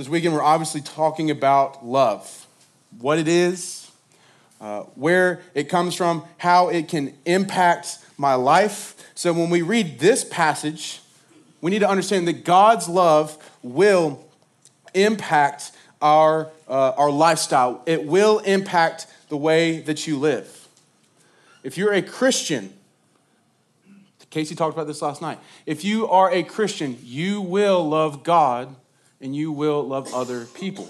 This weekend, we're obviously talking about love what it is, uh, where it comes from, how it can impact my life. So when we read this passage, we need to understand that God's love will impact our, uh, our lifestyle, it will impact the way that you live. If you're a Christian, Casey talked about this last night. If you are a Christian, you will love God and you will love other people.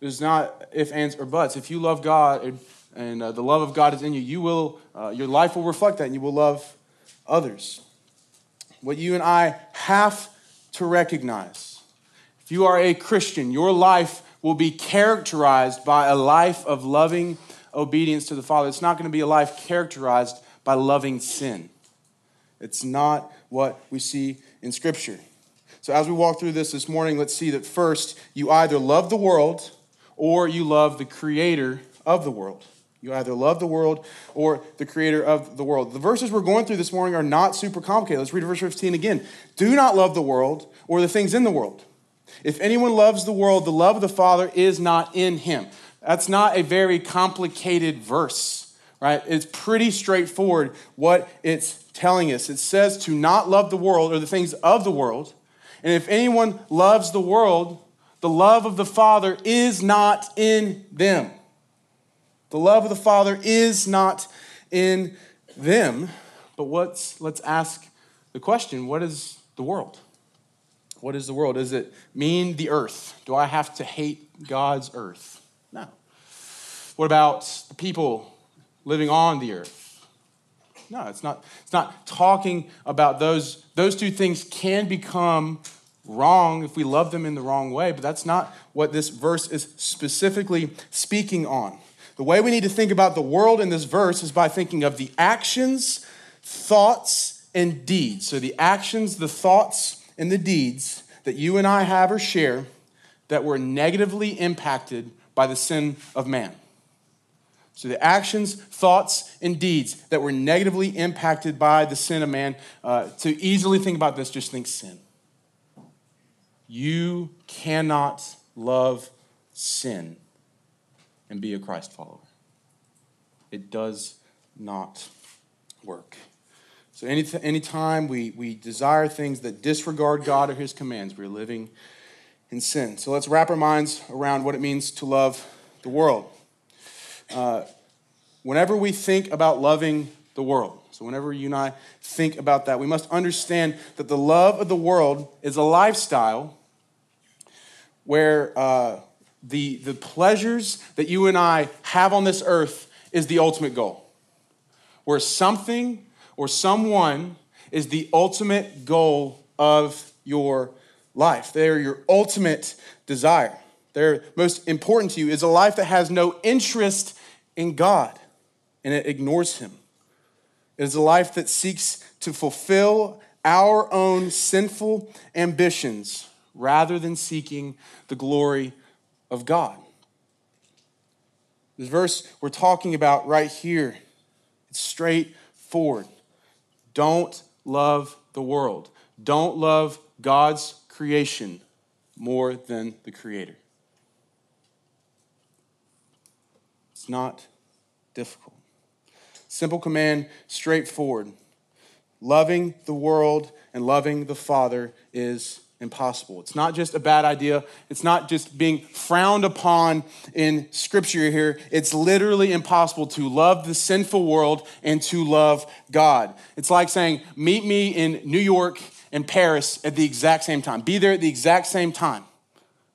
There's not if, ands, or buts. If you love God and, and uh, the love of God is in you, you will, uh, your life will reflect that and you will love others. What you and I have to recognize if you are a Christian, your life will be characterized by a life of loving obedience to the Father. It's not going to be a life characterized by loving sin. It's not what we see in Scripture. So, as we walk through this this morning, let's see that first, you either love the world or you love the creator of the world. You either love the world or the creator of the world. The verses we're going through this morning are not super complicated. Let's read verse 15 again. Do not love the world or the things in the world. If anyone loves the world, the love of the Father is not in him. That's not a very complicated verse, right? It's pretty straightforward what it's telling us. It says to not love the world or the things of the world. And if anyone loves the world, the love of the Father is not in them. The love of the Father is not in them. But what's, let's ask the question what is the world? What is the world? Does it mean the earth? Do I have to hate God's earth? No. What about the people living on the earth? No, it's not, it's not talking about those. Those two things can become wrong if we love them in the wrong way, but that's not what this verse is specifically speaking on. The way we need to think about the world in this verse is by thinking of the actions, thoughts, and deeds. So the actions, the thoughts, and the deeds that you and I have or share that were negatively impacted by the sin of man. So the actions, thoughts, and deeds that were negatively impacted by the sin of man. Uh, to easily think about this, just think sin. You cannot love sin and be a Christ follower. It does not work. So, any anytime we, we desire things that disregard God or His commands, we're living in sin. So, let's wrap our minds around what it means to love the world. Uh, whenever we think about loving the world, so, whenever you and I think about that, we must understand that the love of the world is a lifestyle where uh, the, the pleasures that you and I have on this earth is the ultimate goal. Where something or someone is the ultimate goal of your life. They're your ultimate desire. They're most important to you is a life that has no interest in God and it ignores Him. It is a life that seeks to fulfill our own sinful ambitions rather than seeking the glory of God. This verse we're talking about right here, it's straightforward. Don't love the world. Don't love God's creation more than the Creator. Not difficult. Simple command, straightforward. Loving the world and loving the Father is impossible. It's not just a bad idea. It's not just being frowned upon in scripture here. It's literally impossible to love the sinful world and to love God. It's like saying, meet me in New York and Paris at the exact same time. Be there at the exact same time.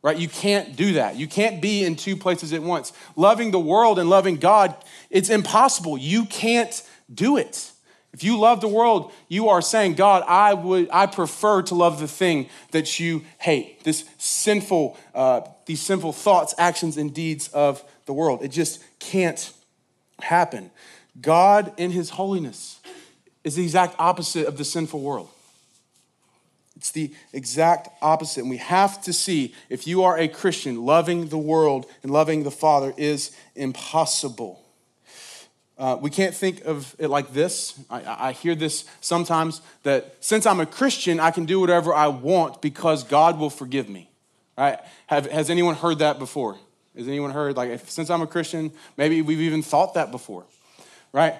Right? You can't do that. You can't be in two places at once. Loving the world and loving God, it's impossible. You can't do it. If you love the world, you are saying, God, I would, I prefer to love the thing that you hate. This sinful, uh, these sinful thoughts, actions, and deeds of the world. It just can't happen. God, in His holiness, is the exact opposite of the sinful world. It's the exact opposite. And we have to see if you are a Christian, loving the world and loving the Father is impossible. Uh, we can't think of it like this. I, I, hear this sometimes that since I'm a Christian, I can do whatever I want because God will forgive me. Right? Have, has anyone heard that before? Has anyone heard, like, if, since I'm a Christian, maybe we've even thought that before, right?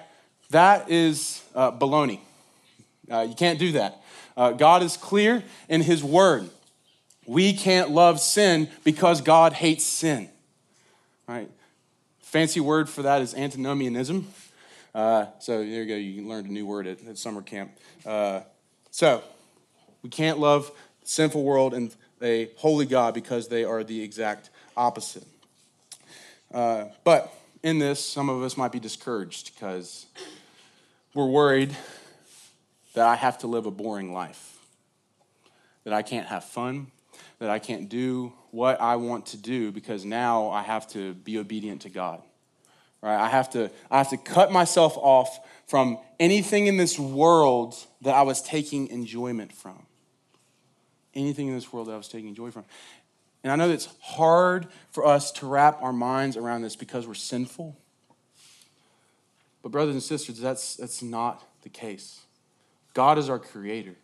That is uh, baloney. Uh, you can't do that. Uh, God is clear in His Word. We can't love sin because God hates sin, right? Fancy word for that is antinomianism. Uh, so there you go. You learned a new word at, at summer camp. Uh, so we can't love sinful world and a holy God because they are the exact opposite. Uh, but in this, some of us might be discouraged because we're worried that I have to live a boring life, that I can't have fun, that I can't do what I want to do because now I have to be obedient to God. Right? I have to I have to cut myself off from anything in this world that I was taking enjoyment from. Anything in this world that I was taking joy from. And I know it's hard for us to wrap our minds around this because we're sinful. But, brothers and sisters, that's, that's not the case. God is our creator.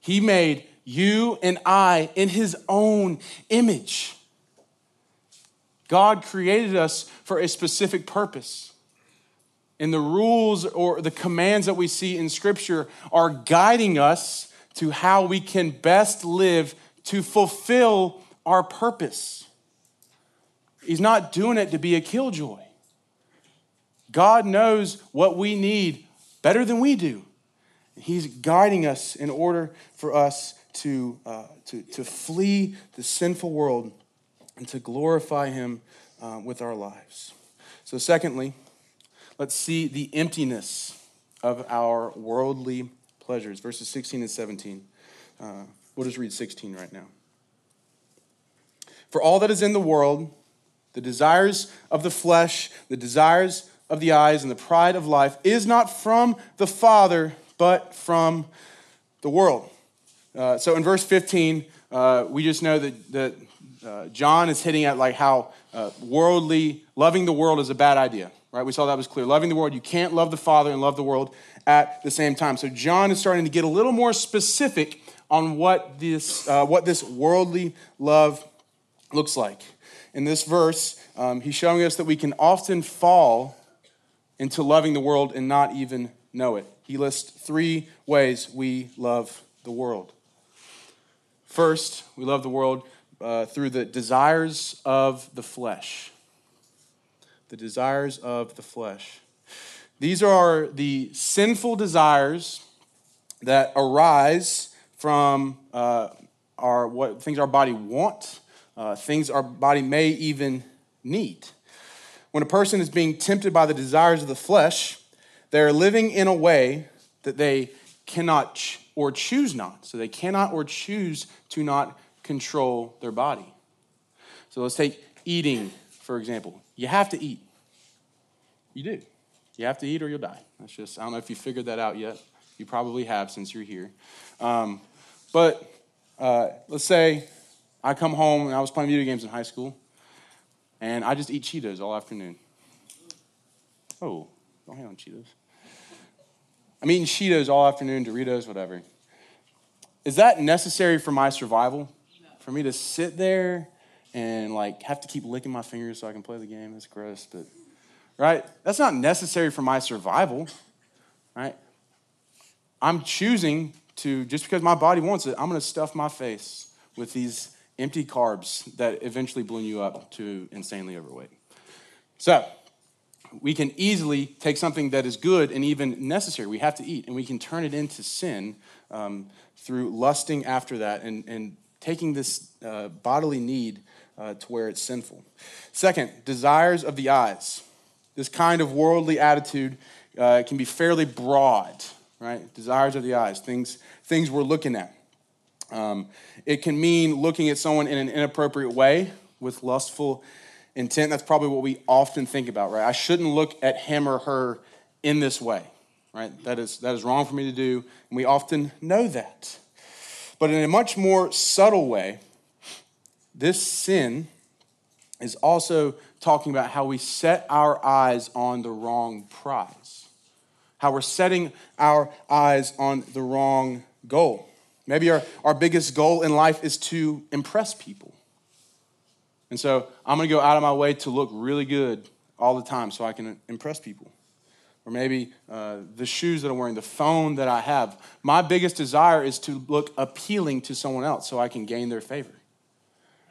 He made you and I in His own image. God created us for a specific purpose. And the rules or the commands that we see in Scripture are guiding us to how we can best live to fulfill our purpose. He's not doing it to be a killjoy. God knows what we need better than we do. He's guiding us in order for us to, uh, to, to flee the sinful world and to glorify Him uh, with our lives. So, secondly, let's see the emptiness of our worldly pleasures. Verses 16 and 17. Uh, We'll just read 16 right now. For all that is in the world, the desires of the flesh, the desires of the eyes, and the pride of life is not from the Father, but from the world. Uh, so in verse 15, uh, we just know that, that uh, John is hitting at like how uh, worldly, loving the world is a bad idea, right? We saw that was clear. Loving the world, you can't love the Father and love the world at the same time. So John is starting to get a little more specific on what this, uh, what this worldly love looks like. In this verse, um, he's showing us that we can often fall into loving the world and not even know it. He lists three ways we love the world. First, we love the world uh, through the desires of the flesh. The desires of the flesh. These are the sinful desires that arise from uh, our what things our body want, uh, things our body may even need. When a person is being tempted by the desires of the flesh, they're living in a way that they cannot or choose not. So they cannot or choose to not control their body. So let's take eating, for example. You have to eat. You do. You have to eat or you'll die. That's just, I don't know if you figured that out yet. You probably have since you're here. Um, but uh, let's say I come home and I was playing video games in high school, and I just eat Cheetos all afternoon. Oh, don't hang on Cheetos. I'm eating Cheetos all afternoon, Doritos, whatever. Is that necessary for my survival? No. For me to sit there and like have to keep licking my fingers so I can play the game? That's gross, but right? That's not necessary for my survival, right? I'm choosing to, just because my body wants it, I'm going to stuff my face with these empty carbs that eventually balloon you up to insanely overweight. So, we can easily take something that is good and even necessary, we have to eat, and we can turn it into sin um, through lusting after that and, and taking this uh, bodily need uh, to where it's sinful. Second, desires of the eyes. This kind of worldly attitude uh, can be fairly broad right? Desires of the eyes, things, things we're looking at. Um, it can mean looking at someone in an inappropriate way with lustful intent. That's probably what we often think about, right? I shouldn't look at him or her in this way, right? That is, that is wrong for me to do, and we often know that. But in a much more subtle way, this sin is also talking about how we set our eyes on the wrong prize how we're setting our eyes on the wrong goal. Maybe our, our biggest goal in life is to impress people. And so I'm going to go out of my way to look really good all the time so I can impress people. Or maybe uh, the shoes that I'm wearing, the phone that I have. My biggest desire is to look appealing to someone else so I can gain their favor.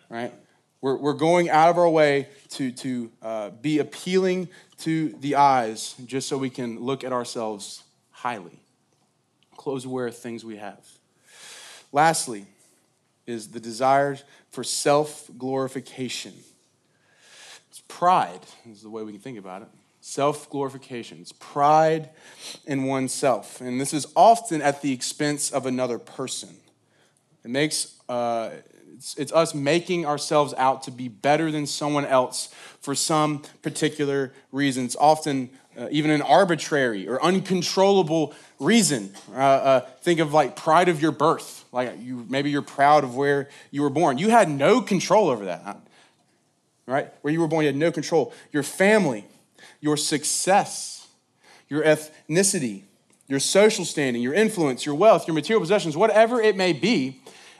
Right? We're, we're going out of our way to, to uh, be appealing to the eyes just so we can look at ourselves highly. Clothes wear things we have. Lastly, is the desire for self glorification. It's pride, is the way we can think about it. Self glorification. It's pride in oneself. And this is often at the expense of another person. It makes, uh, it's, it's us making ourselves out to be better than someone else for some particular reason. It's often uh, even an arbitrary or uncontrollable reason. Uh, uh, think of like pride of your birth. Like you, maybe you're proud of where you were born. You had no control over that, right? Where you were born, you had no control. Your family, your success, your ethnicity, your social standing, your influence, your wealth, your material possessions, whatever it may be,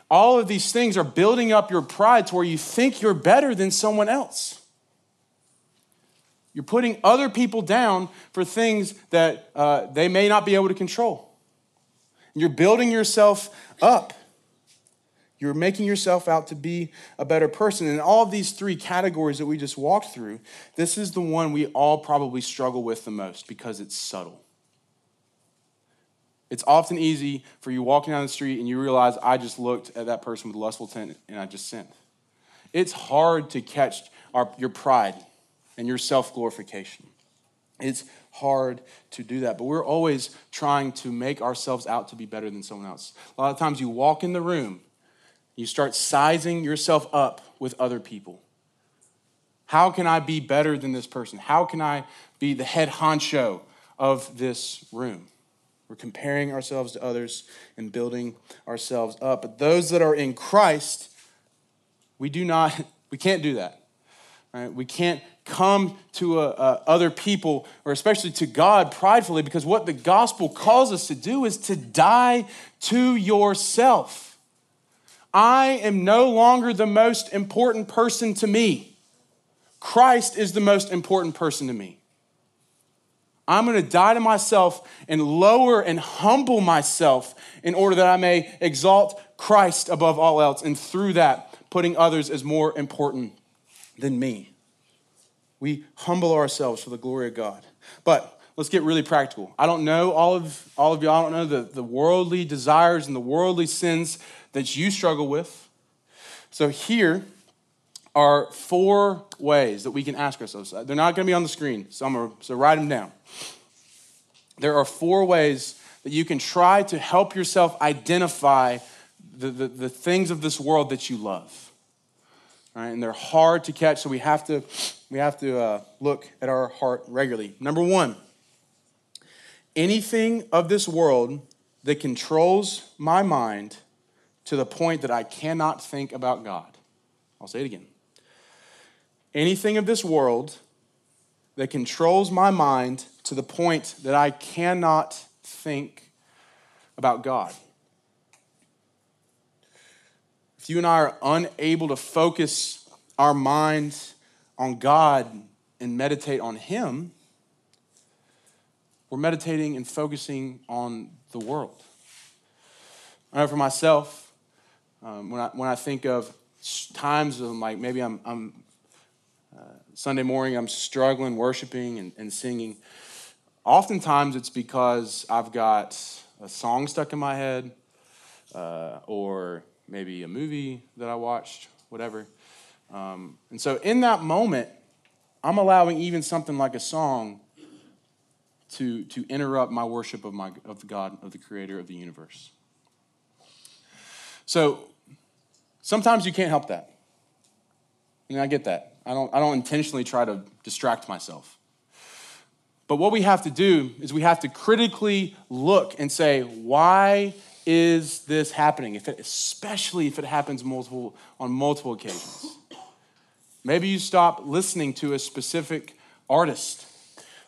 all of these things are building up your pride to where you think you're better than someone else. You're putting other people down for things that uh, they may not be able to control. You're building yourself up. You're making yourself out to be a better person. And all of these three categories that we just walked through, this is the one we all probably struggle with the most because it's subtle. It's often easy for you walking down the street and you realize, I just looked at that person with lustful intent and I just sinned. It's hard to catch our, your pride and your self glorification. It's hard to do that, but we're always trying to make ourselves out to be better than someone else. A lot of times you walk in the room, you start sizing yourself up with other people. How can I be better than this person? How can I be the head honcho of this room? We're comparing ourselves to others and building ourselves up. But those that are in Christ, we do not, we can't do that. Right? We can't come to a, a other people, or especially to God, pridefully, because what the gospel calls us to do is to die to yourself. I am no longer the most important person to me. Christ is the most important person to me. I'm going to die to myself and lower and humble myself in order that I may exalt Christ above all else, and through that, putting others as more important than me. We humble ourselves for the glory of God. But let's get really practical. I don't know all of all of y'all. I don't know the, the worldly desires and the worldly sins that you struggle with. So here are four ways that we can ask ourselves. They're not going to be on the screen, so, gonna, so write them down. There are four ways that you can try to help yourself identify the, the, the things of this world that you love right? And they're hard to catch, so we have to, we have to uh, look at our heart regularly. Number one, anything of this world that controls my mind to the point that I cannot think about God. I'll say it again. Anything of this world that controls my mind to the point that I cannot think about God. if you and I are unable to focus our mind on God and meditate on Him, we're meditating and focusing on the world. I know for myself, um, when, I, when I think of times of like maybe I'm, I'm Sunday morning, I'm struggling worshiping and, and singing, oftentimes it's because I've got a song stuck in my head uh, or maybe a movie that I watched, whatever. Um, and so in that moment, I'm allowing even something like a song to, to interrupt my worship of, my, of the God, of the creator of the universe. So sometimes you can't help that. And I get that. I don't, I don't intentionally try to distract myself. But what we have to do is we have to critically look and say, why is this happening? If it, especially if it happens multiple, on multiple occasions. Maybe you stop listening to a specific artist,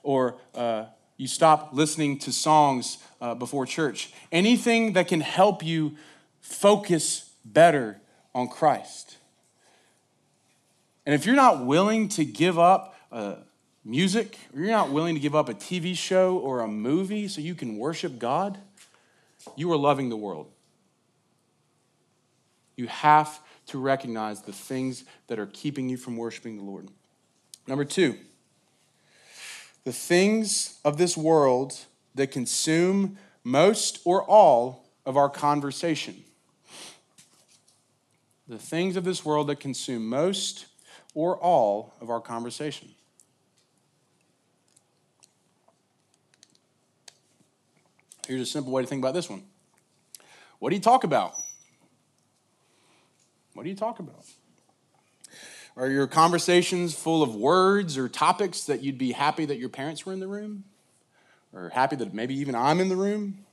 or uh, you stop listening to songs uh, before church. Anything that can help you focus better on Christ. And if you're not willing to give up uh, music, or you're not willing to give up a TV show or a movie so you can worship God, you are loving the world. You have to recognize the things that are keeping you from worshiping the Lord. Number two, the things of this world that consume most or all of our conversation. The things of this world that consume most or all of our conversation. Here's a simple way to think about this one. What do you talk about? What do you talk about? Are your conversations full of words or topics that you'd be happy that your parents were in the room? Or happy that maybe even I'm in the room?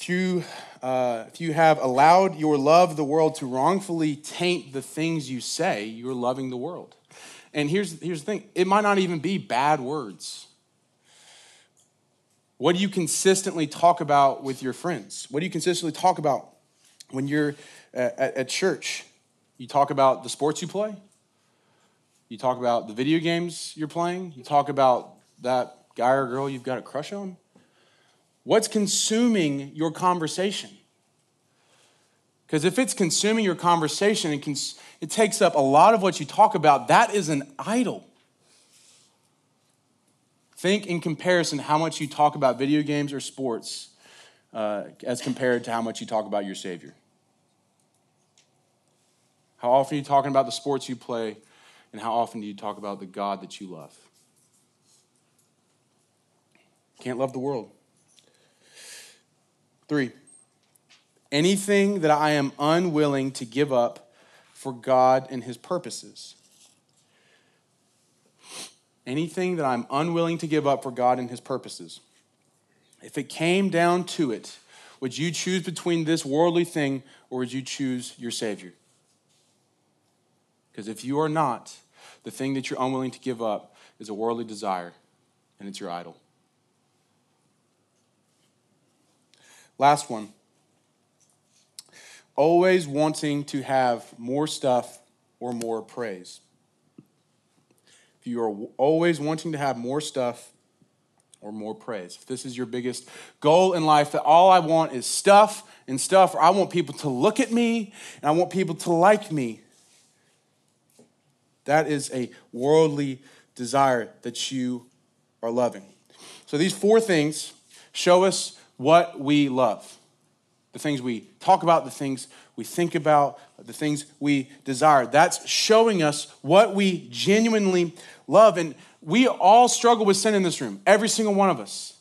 If you, uh, if you have allowed your love of the world to wrongfully taint the things you say, you're loving the world. And here's, here's the thing it might not even be bad words. What do you consistently talk about with your friends? What do you consistently talk about when you're at, at church? You talk about the sports you play. You talk about the video games you're playing. You talk about that guy or girl you've got a crush on. What's consuming your conversation? Because if it's consuming your conversation, it, cons- it takes up a lot of what you talk about. That is an idol. Think in comparison how much you talk about video games or sports uh, as compared to how much you talk about your Savior. How often are you talking about the sports you play, and how often do you talk about the God that you love? Can't love the world. Three, anything that I am unwilling to give up for God and His purposes. Anything that I'm unwilling to give up for God and His purposes. If it came down to it, would you choose between this worldly thing or would you choose your Savior? Because if you are not, the thing that you're unwilling to give up is a worldly desire, and it's your idol. Last one. Always wanting to have more stuff or more praise. If you are always wanting to have more stuff or more praise, if this is your biggest goal in life, that all I want is stuff and stuff, or I want people to look at me and I want people to like me, that is a worldly desire that you are loving. So these four things show us what we love. The things we talk about, the things we think about, the things we desire. That's showing us what we genuinely love. And we all struggle with sin in this room, every single one of us.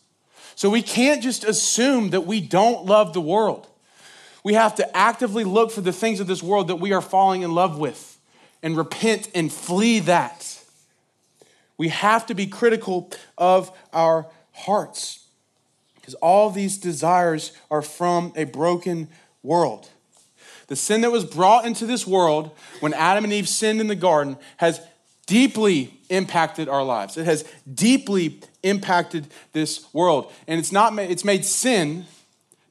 So we can't just assume that we don't love the world. We have to actively look for the things of this world that we are falling in love with and repent and flee that. We have to be critical of our hearts because all these desires are from a broken world. The sin that was brought into this world when Adam and Eve sinned in the garden has deeply impacted our lives. It has deeply impacted this world. And it's not it's made sin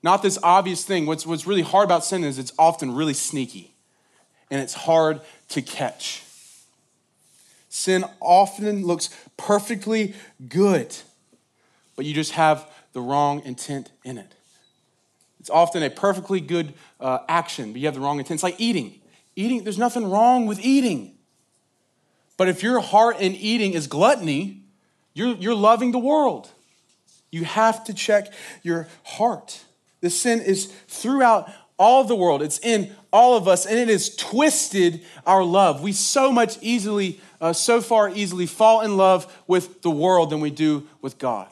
not this obvious thing. What's, what's really hard about sin is it's often really sneaky and it's hard to catch. Sin often looks perfectly good, but you just have the wrong intent in it. It's often a perfectly good uh, action, but you have the wrong intent. It's like eating. Eating, there's nothing wrong with eating. But if your heart in eating is gluttony, you're, you're loving the world. You have to check your heart. The sin is throughout all the world, it's in all of us, and it has twisted our love. We so much easily, uh, so far easily fall in love with the world than we do with God.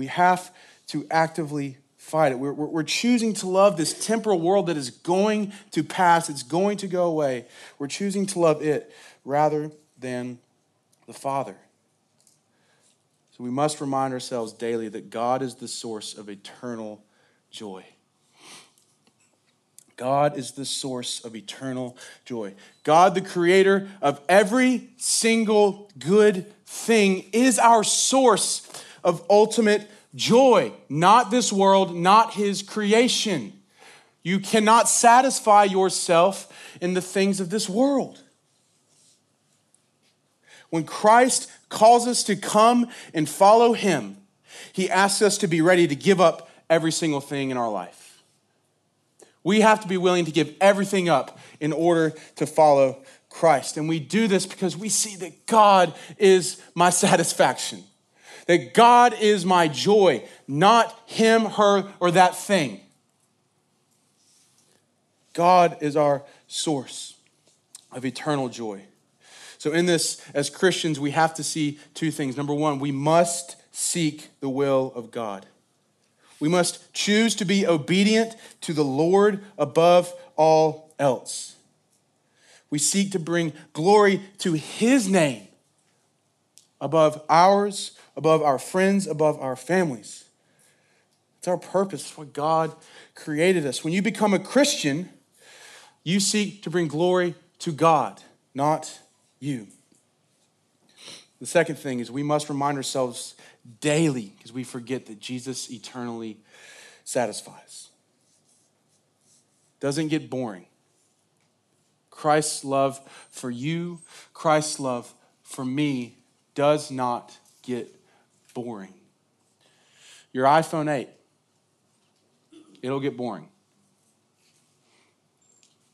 We have to actively fight it. We're, we're, choosing to love this temporal world that is going to pass, it's going to go away. We're choosing to love it rather than the Father. So we must remind ourselves daily that God is the source of eternal joy. God is the source of eternal joy. God, the creator of every single good thing, is our source of ultimate joy, not this world, not his creation. You cannot satisfy yourself in the things of this world. When Christ calls us to come and follow him, he asks us to be ready to give up every single thing in our life. We have to be willing to give everything up in order to follow Christ. And we do this because we see that God is my satisfaction, that God is my joy, not him, her, or that thing. God is our source of eternal joy. So, in this, as Christians, we have to see two things. Number one, we must seek the will of God. We must choose to be obedient to the Lord above all else. We seek to bring glory to His name above ours, above our friends, above our families. It's our purpose. It's what God created us. When you become a Christian, you seek to bring glory to God, not you. The second thing is we must remind ourselves daily because we forget that Jesus eternally satisfies. Doesn't get boring. Christ's love for you, Christ's love for me does not get boring. Your iPhone 8, it'll get boring.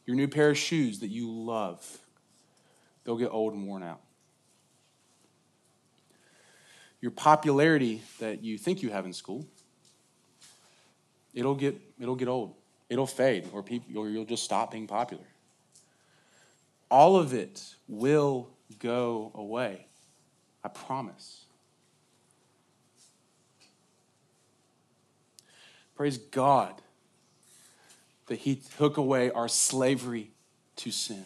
Your new pair of shoes that you love, they'll get old and worn out. Your popularity that you think you have in school, it'll get, it'll get old. It'll fade, or, people, or you'll just stop being popular all of it will go away. I promise. Praise God that He took away our slavery to sin.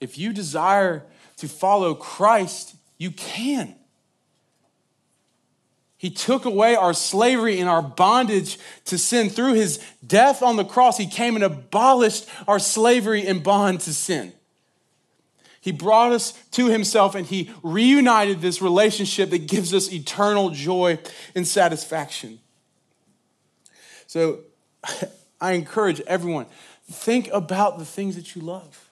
If you desire to follow Christ, you can. He took away our slavery and our bondage to sin. Through his death on the cross, he came and abolished our slavery and bond to sin. He brought us to himself and he reunited this relationship that gives us eternal joy and satisfaction. So I encourage everyone think about the things that you love.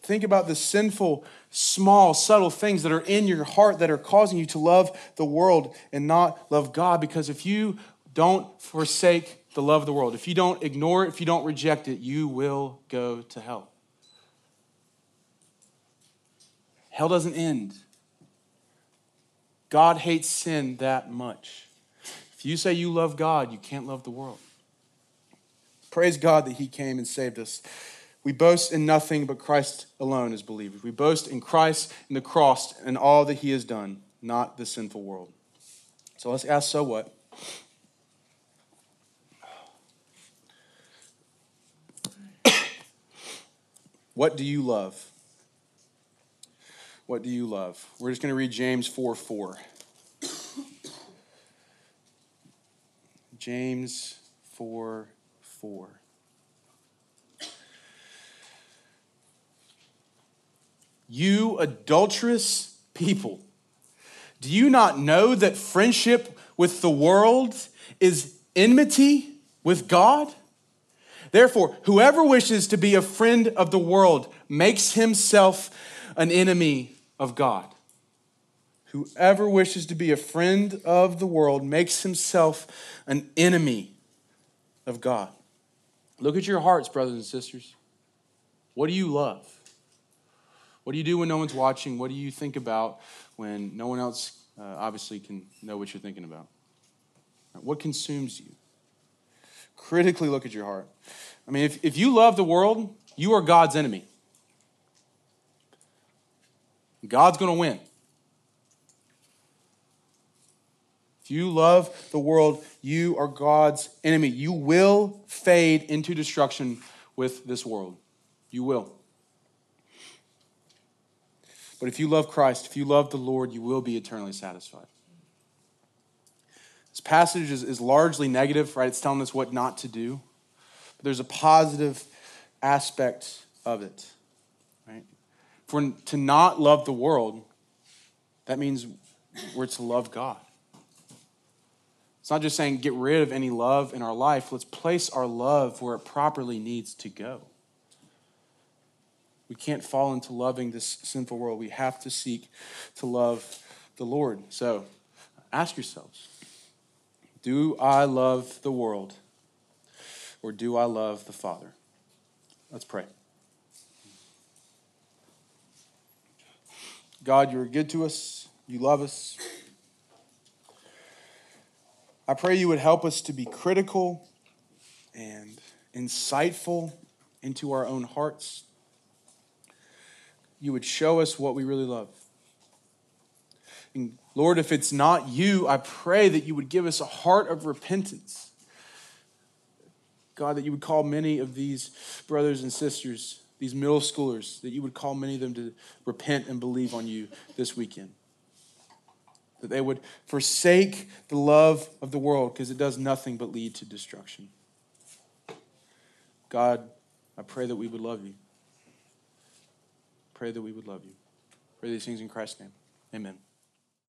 Think about the sinful, small, subtle things that are in your heart that are causing you to love the world and not love God. Because if you don't forsake the love of the world, if you don't ignore it, if you don't reject it, you will go to hell. Hell doesn't end. God hates sin that much. If you say you love God, you can't love the world. Praise God that He came and saved us. We boast in nothing but Christ alone as believers. We boast in Christ and the cross and all that he has done, not the sinful world. So let's ask so what? what do you love? What do you love? We're just going to read James 4 4. James 4 4. You adulterous people, do you not know that friendship with the world is enmity with God? Therefore, whoever wishes to be a friend of the world makes himself an enemy of God. Whoever wishes to be a friend of the world makes himself an enemy of God. Look at your hearts, brothers and sisters. What do you love? What do you do when no one's watching? What do you think about when no one else uh, obviously can know what you're thinking about? What consumes you? Critically look at your heart. I mean, if, if you love the world, you are God's enemy. God's going to win. If you love the world, you are God's enemy. You will fade into destruction with this world. You will. But if you love Christ, if you love the Lord, you will be eternally satisfied. This passage is, is largely negative, right? It's telling us what not to do. But there's a positive aspect of it, right? For to not love the world, that means we're to love God. It's not just saying get rid of any love in our life. Let's place our love where it properly needs to go. We can't fall into loving this sinful world. We have to seek to love the Lord. So ask yourselves Do I love the world or do I love the Father? Let's pray. God, you're good to us. You love us. I pray you would help us to be critical and insightful into our own hearts. You would show us what we really love. And Lord, if it's not you, I pray that you would give us a heart of repentance. God, that you would call many of these brothers and sisters, these middle schoolers, that you would call many of them to repent and believe on you this weekend that they would forsake the love of the world because it does nothing but lead to destruction. God, I pray that we would love you. Pray that we would love you. Pray these things in Christ's name. Amen.